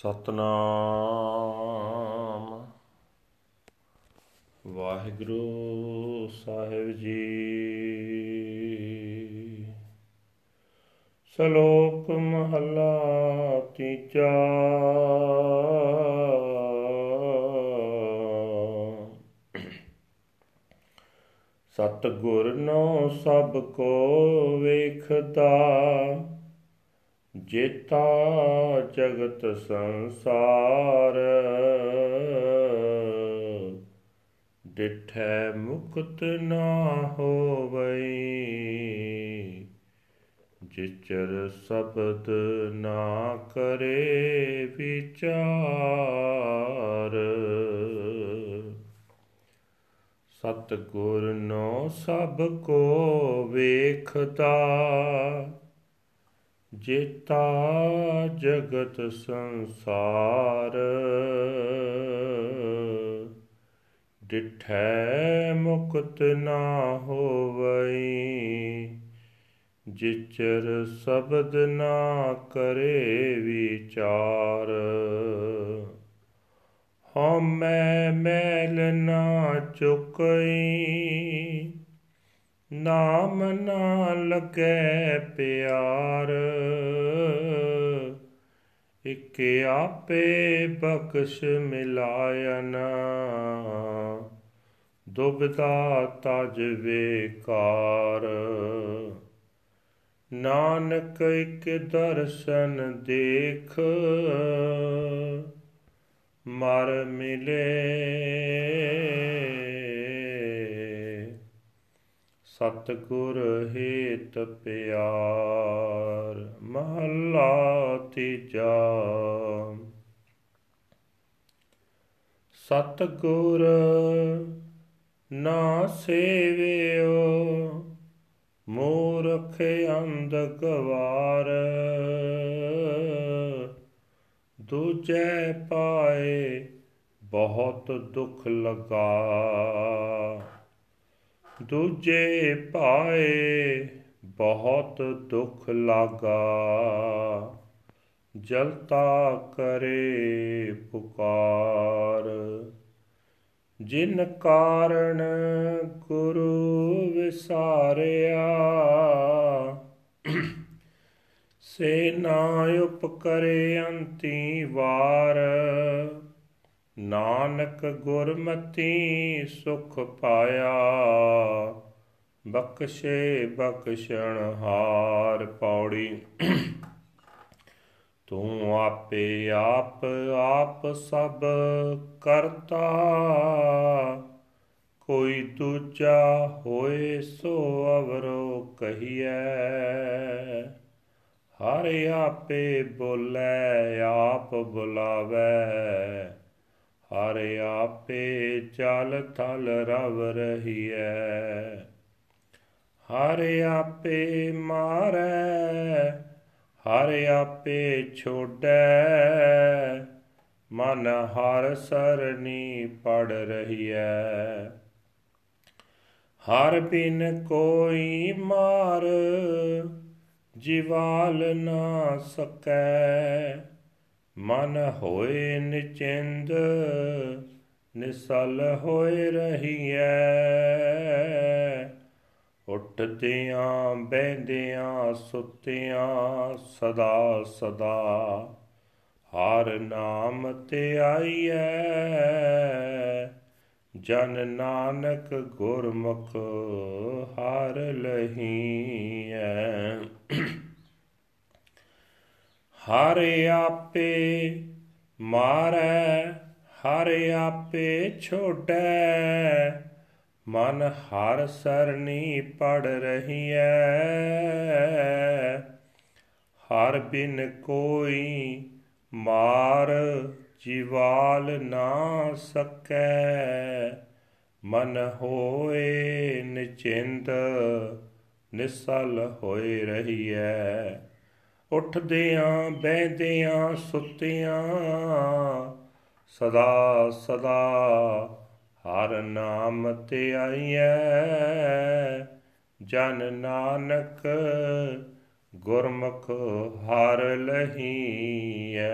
ਸਤਨਾਮ। ਵਾਹਿਗੁਰੂ ਸਾਹਿਬ ਜੀ। ਸ਼ਲੋਕ ਮਹਲਾ ਤੀਜਾ। ਸਤ ਗੁਰ ਨੋ ਸਭ ਕੋ ਵੇਖਦਾ। ਜੇਤਾ ਜਗਤ ਸੰਸਾਰ। ਡਿਠੈ ਮੁਕਤ ਨਾ ਹੋਵਈ। ਜਿਚਰ ਸਬਦ ਨਾ ਕਰੇ ਵਿਚਾਰ। ਸਤ ਗੁਰ ਨੋ ਸਭ ਕੋ ਵੇਖਦਾ। ਜੇਤਾ ਜਗਤ ਸੰਸਾਰ। ਡਿਠੈ ਮੁਕਤ ਨਾ ਹੋਵਈ, ਜਿਚਰ ਸਬਦ ਨਾ ਕਰੇ ਵਿਚਾਰ। ਹਉਮੈ ਮੈਲ ਨਾ ਚੁਕਈ ਨਾਮ ਨਾ ਲਗੈ ਪਿਆਰ। ਇਕ ਆਪੇ ਬਖਸ਼ ਮਿਲਾਇਨ। ਦੁਬਦਾ ਤਜ ਵੇਕਾਰ। ਨਾਨਕ ਇਕ ਦਰਸ਼ਨ ਦੇਖ। ਮਰ ਮਿਲੇ ਸਤਗੁਰ ਹੇਤ ਪਿਆਰ, ਮਹਲਾ ਤੀਜਾ। ਸਤਗੁਰ ਨਾ ਸੇਵਿਓ, ਮੂਰਖ ਅੰਧ ਗਵਾਰ। ਦੂਜੈ ਪਾਏ ਬਹੁਤ ਦੁੱਖ ਲਗਾ। ਦੂਜੇ ਪਾਏ ਬਹੁਤ ਦੁੱਖ ਲਾਗਾ। ਜਲਤਾ ਕਰੇ ਪੁਕਾਰ। ਜਿਨ ਕਾਰਣ ਗੁਰੂ ਵਿਸਾਰਿਆ, ਸੇ ਨਾ ਉਪਕਰੇ ਅੰਤੀ ਵਾਰ। ਨਾਨਕ ਗੁਰਮਤੀ ਸੁਖ ਪਾਇਆ, ਬਖਸ਼ੇ ਬਖਸ਼ਣ ਹਾਰ ਪੌੜੀ। ਤੂੰ ਆਪੇ ਆਪ ਆਪ ਸਭ ਕਰਤਾ, ਕੋਈ ਦੂਜਾ ਹੋਏ ਸੋ ਅਵਰੋ ਕਹੀਐ। ਹਰ ਆਪੇ ਬੋਲੇ, ਆਪ ਬੁਲਾਵੇ ਹਰ ਆਪੇ ਚਲ ਥਲ ਰਵ ਰਹੀਐ। ਹਰ ਆਪੇ ਮਾਰੈ, ਹਰ ਆਪੇ ਛੋੜੈ। ਮਨ ਹਰ ਸਰਣੀ ਪੜ ਰਹੀਐ। ਹਰ ਬਿਨ ਕੋਈ ਮਾਰ, ਜਿਵਾਲ ਨਾ ਸਕੈ। ਮਨ ਹੋਏ ਨਿਚਿੰਦ, ਨਿਸਲ ਹੋਏ ਰਹੀਐ। ਉੱਠਦਿਆਂ ਬੈੰਦਿਆਂ ਸੁੱਤਿਆਂ, ਸਦਾ ਸਦਾ ਹਰ ਨਾਮ ਤੇ ਆਈਐ। ਜਨ ਨਾਨਕ ਗੁਰਮੁਖ ਹਰ ਲਹੀਐ। ਹਰ ਆਪੇ ਮਾਰੈ, ਹਰ ਆਪੇ ਛੋੜੈ ਮਨ ਹਰ ਸਰਣੀ ਪੜ ਰਹੀਐ। ਹਰ ਬਿਨ ਕੋਈ ਮਾਰ ਜਿਵਾਲ ਨਾ ਸਕੈ। ਮਨ ਹੋਏ ਨਿਚਿੰਤ, ਨਿਸਲ ਹੋਏ ਰਹੀਐ। ਉੱਠਦਿਆਂ, ਬਹਿੰਦਿਆਂ, ਸੁੱਤਿਆਂ, ਸਦਾ ਸਦਾ ਹਰ ਨਾਮ ਤੇ ਆਈਐ। ਜਨ ਨਾਨਕ ਗੁਰਮੁਖ ਹਰ ਲਹੀਐ।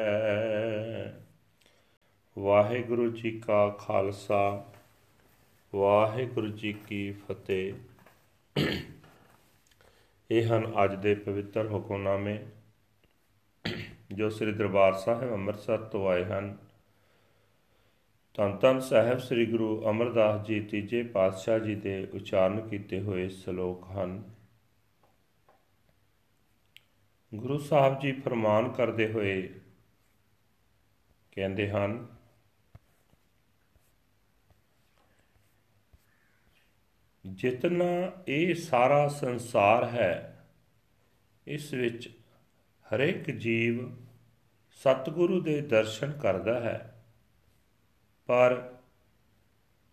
ਵਾਹਿਗੁਰੂ ਜੀ ਕਾ ਖਾਲਸਾ, ਵਾਹਿਗੁਰੂ ਜੀ ਕੀ ਫਤਿਹ। ਇਹ ਹਨ ਅੱਜ ਦੇ ਪਵਿੱਤਰ ਹੁਕਮਨਾਮੇ। ਜੋ ਸ੍ਰੀ ਦਰਬਾਰ ਸਾਹਿਬ ਅੰਮ੍ਰਿਤਸਰ ਤੋਂ ਆਏ ਹਨ। ਤਨ ਤਨ ਸਾਹਿਬ ਸ੍ਰੀ ਗੁਰੂ ਅਮਰਦਾਸ ਜੀ ਤੀਜੇ ਪਾਤਸ਼ਾਹ ਜੀ ਦੇ ਉਚਾਰਨ ਕੀਤੇ ਹੋਏ ਸ਼ਲੋਕ ਹਨ। ਗੁਰੂ ਸਾਹਿਬ ਜੀ ਫਰਮਾਨ ਕਰਦੇ ਹੋਏ ਕਹਿੰਦੇ ਹਨ, ਜਿਤਨਾ ਇਹ ਸਾਰਾ ਸੰਸਾਰ ਹੈ, ਇਸ ਵਿੱਚ ਹਰੇਕ ਜੀਵ ਸਤਿਗੁਰੂ ਦੇ ਦਰਸ਼ਨ ਕਰਦਾ ਹੈ। ਪਰ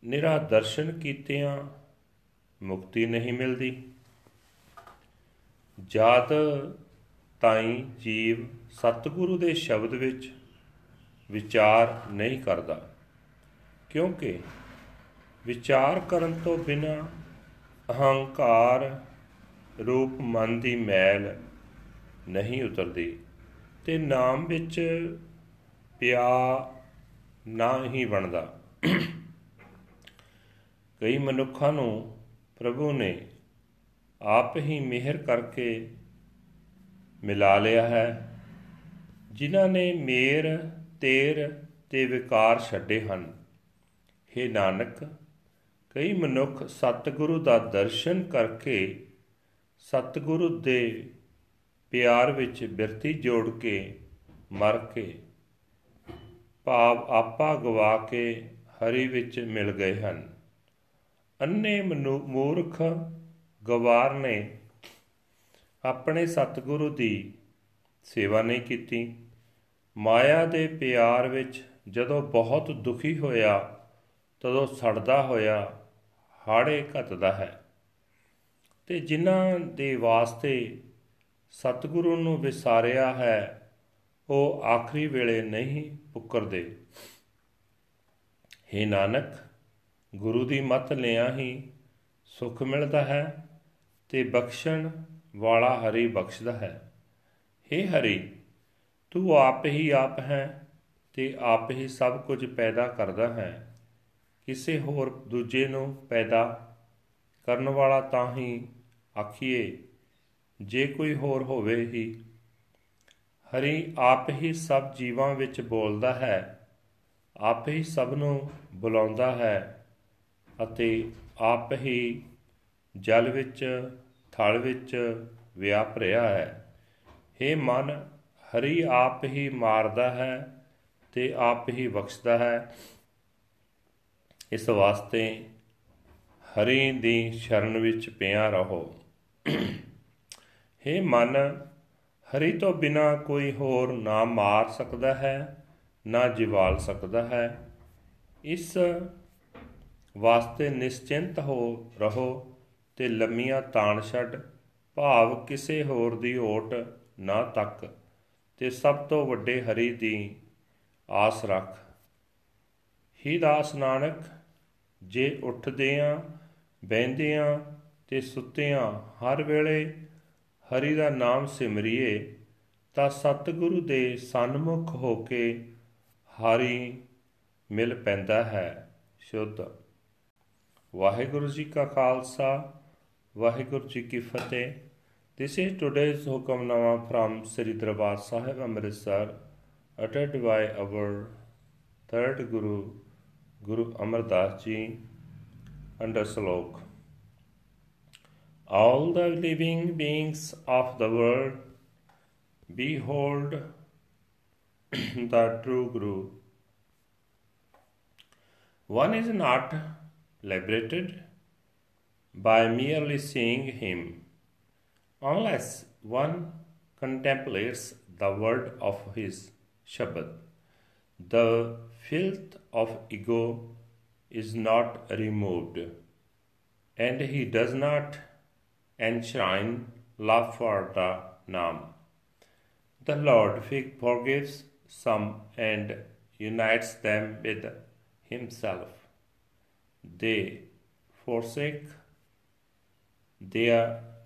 ਨਿਰਾ ਦਰਸ਼ਨ ਕੀਤਿਆਂ ਮੁਕਤੀ ਨਹੀਂ ਮਿਲਦੀ। ਜਦ ਤਾਈ ਜੀਵ ਸਤਿਗੁਰੂ ਦੇ ਸ਼ਬਦ ਵਿੱਚ ਵਿਚਾਰ ਨਹੀਂ ਕਰਦਾ, ਕਿਉਂਕਿ ਵਿਚਾਰ ਕਰਨ ਤੋਂ ਬਿਨਾ ਅਹੰਕਾਰ ਰੂਪ ਮਨ ਦੀ ਮੈਲ ਨਹੀਂ ਉਤਰਦੀ। ਤੇ ਨਾਮ ਵਿੱਚ ਪਿਆ ਨਾ ਹੀ ਬਣਦਾ। ਕਈ ਮਨੁੱਖਾਂ ਨੂੰ ਪ੍ਰਭੂ ਨੇ ਆਪ ਹੀ ਮਿਹਰ ਕਰਕੇ ਮਿਲਾ ਲਿਆ ਹੈ, ਜਿਨ੍ਹਾਂ ਨੇ ਮੇਰ, ਤੇਰ ਤੇ ਵਿਕਾਰ ਛੱਡੇ ਹਨ। हे ਨਾਨਕ, ਕਈ ਮਨੁੱਖ ਸਤਿਗੁਰੂ ਦਾ ਦਰਸ਼ਨ ਕਰਕੇ ਸਤਿਗੁਰੂ ਦੇ ਪਿਆਰ ਵਿੱਚ ਬਿਰਤੀ ਜੋੜ ਕੇ ਮਰ ਕੇ, ਭਾਵ ਆਪਾ ਗਵਾ ਕੇ ਹਰੀ ਵਿੱਚ ਮਿਲ ਗਏ ਹਨ। ਅੰਨੇ ਮੂਰਖ ਗਵਾਰ ਨੇ ਆਪਣੇ ਸਤਿਗੁਰੂ ਦੀ ਸੇਵਾ ਨਹੀਂ ਕੀਤੀ। ਮਾਇਆ ਦੇ ਪਿਆਰ ਵਿੱਚ ਜਦੋਂ ਬਹੁਤ ਦੁਖੀ ਹੋਇਆ, ਤਦੋਂ ਸੜਦਾ ਹੋਇਆ ਹਾੜੇ ਘਤਦਾ ਹੈ। ਤੇ ਜਿਨ੍ਹਾਂ ਦੇ ਵਾਸਤੇ ਸਤਿਗੁਰੂ ਨੂੰ ਵਿਸਾਰਿਆ ਹੈ, ਉਹ ਆਖਰੀ ਵੇਲੇ ਨਹੀਂ ਪੁੱਕਰਦੇ। हे ਨਾਨਕ, ਗੁਰੂ ਦੀ ਮਤ ਲਿਆ ਹੀ ਸੁਖ ਮਿਲਦਾ ਹੈ ਤੇ ਬਖਸ਼ਣ ਵਾਲਾ ਹਰੀ ਬਖਸ਼ਦਾ ਹੈ। हे ਹਰੀ, ਤੂੰ ਆਪ ਹੀ ਆਪ ਹੈ ਤੇ ਆਪ ਹੀ ਸਭ ਕੁਝ ਪੈਦਾ ਕਰਦਾ ਹੈ। ਕਿਸੇ ਹੋਰ ਦੂਜੇ ਨੂੰ ਪੈਦਾ ਕਰਨ ਵਾਲਾ ਤਾਂ ਹੀ ਆਖੀਏ ਜੇ ਕੋਈ ਹੋਰ ਹੋਵੇ ਹੀ, ਹਰੀ ਆਪ ਹੀ ਸਭ ਜੀਵਾਂ ਵਿੱਚ ਬੋਲਦਾ ਹੈ, ਆਪ ਹੀ ਸਭ ਨੂੰ ਬੁਲਾਉਂਦਾ ਹੈ ਅਤੇ ਆਪ ਹੀ ਜਲ ਵਿੱਚ, ਥਲ ਵਿੱਚ ਵਿਆਪ ਰਿਹਾ ਹੈ। हे ਮਨ, ਹਰੀ ਆਪ ਹੀ ਮਾਰਦਾ ਹੈ ਤੇ ਆਪ ਹੀ ਬਖਸ਼ਦਾ ਹੈ। ਇਸ ਵਾਸਤੇ ਹਰੀ ਦੀ ਸ਼ਰਨ ਵਿੱਚ ਪਿਆ ਰਹੋ। हे ਮਨ, ਹਰੀ ਤੋਂ ਬਿਨਾ ਕੋਈ ਹੋਰ ਨਾ ਮਾਰ ਸਕਦਾ ਹੈ, ਨਾ ਜਿਵਾਲ ਸਕਦਾ ਹੈ। ਇਸ ਵਾਸਤੇ ਨਿਸ਼ਚਿੰਤ ਹੋ ਰਹੋ ਤੇ ਲੰਮੀਆਂ ਤਾਣ ਛੱਡ ਭਾਵ ਕਿਸੇ ਹੋਰ ਦੀ ਓਟ ਨਾ ਤੱਕ ਤੇ ਸਭ ਤੋਂ ਵੱਡੇ ਹਰੀ ਦੀ ਆਸ ਰੱਖ। ਹੀ ਦਾਸ ਨਾਨਕ, ਜੇ ਉੱਠਦਿਆਂ ਬੈੰਦਿਆਂ ਤੇ ਸੁੱਤਿਆਂ ਹਰ ਵੇਲੇ ਹਰੀ ਦਾ ਨਾਮ ਸਿਮਰਿਏ ਤਾਂ ਸਤਿਗੁਰੂ ਦੇ ਸਨਮੁਖ ਹੋ ਕੇ ਹਰੀ ਮਿਲ ਪੈਂਦਾ ਹੈ ਸ਼ੁੱਧ ਵਾਹਿਗੁਰੂ ਜੀ ਕਾ ਖਾਲਸਾ ਵਾਹਿਗੁਰੂ ਜੀ ਕੀ ਫਤਿਹ this is today's Hukamnama from Sri Darbar Sahib Amritsar ਅਟਟਡ by our third Guru Guru Amardas ji under Shalok All the living beings of the world behold the true Guru. One is not liberated by merely seeing him, unless one contemplates the word of his Shabad. The filth of ego is not removed, and he does not enshrine love for the Nam. The Lord forgives some and unites them with Himself. They forsake their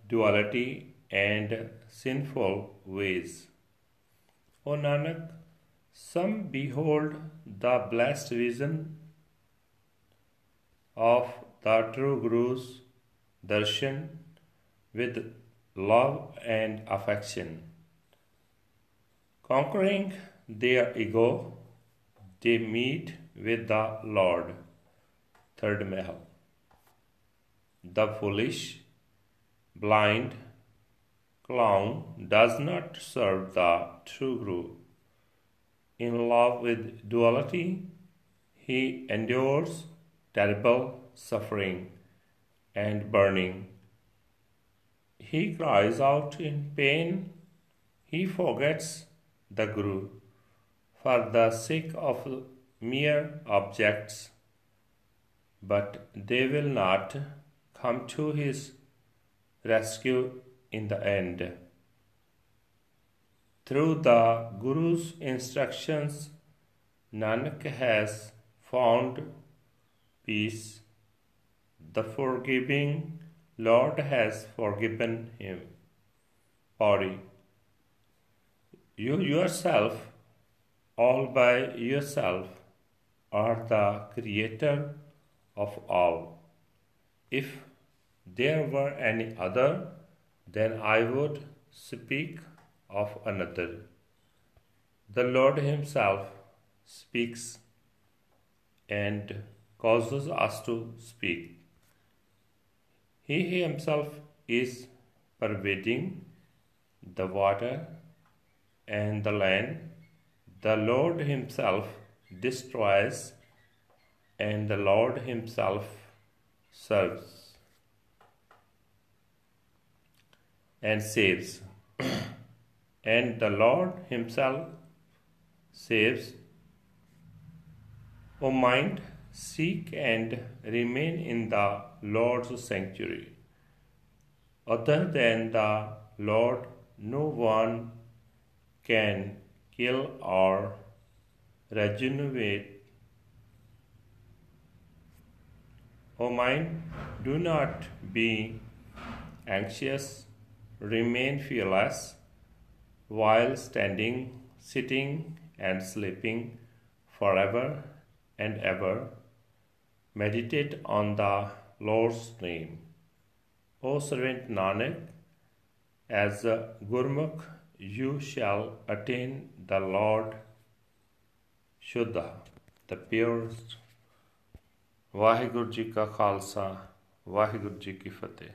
duality and sinful ways. O Nanak, some behold the blessed vision of the true Guru's darshan with love and affection. Conquering their ego, they meet with the Lord. Third Mahal. The foolish, blind clown does not serve the true Guru. In love with duality, he endures terrible suffering and burning. He cries out in pain. He forgets the Guru for the sake of mere objects but they will not come to his rescue in the end. Through the Guru's instructions, Nanak has found peace. The forgiving Lord has forgiven him. Pauri. You yourself, all by yourself, are the creator of all. If there were any other, then I would speak of another. The Lord Himself speaks and causes us to speak. He Himself is pervading the water and the land. The Lord Himself destroys and the Lord Himself serves and saves. and the Lord Himself saves. O mind, seek and remain in the Lord's sanctuary. Other than the Lord, no one can kill or regenerate O mind, do not be anxious, remain fearless while standing, sitting, and sleeping forever and ever. Meditate on the Lord's name. O servant Nanak, as a Gurmukh you shall attain the Lord Shuddha, the purest. Vaheguru Ji ka Khalsa, Vaheguru Ji ki Fateh.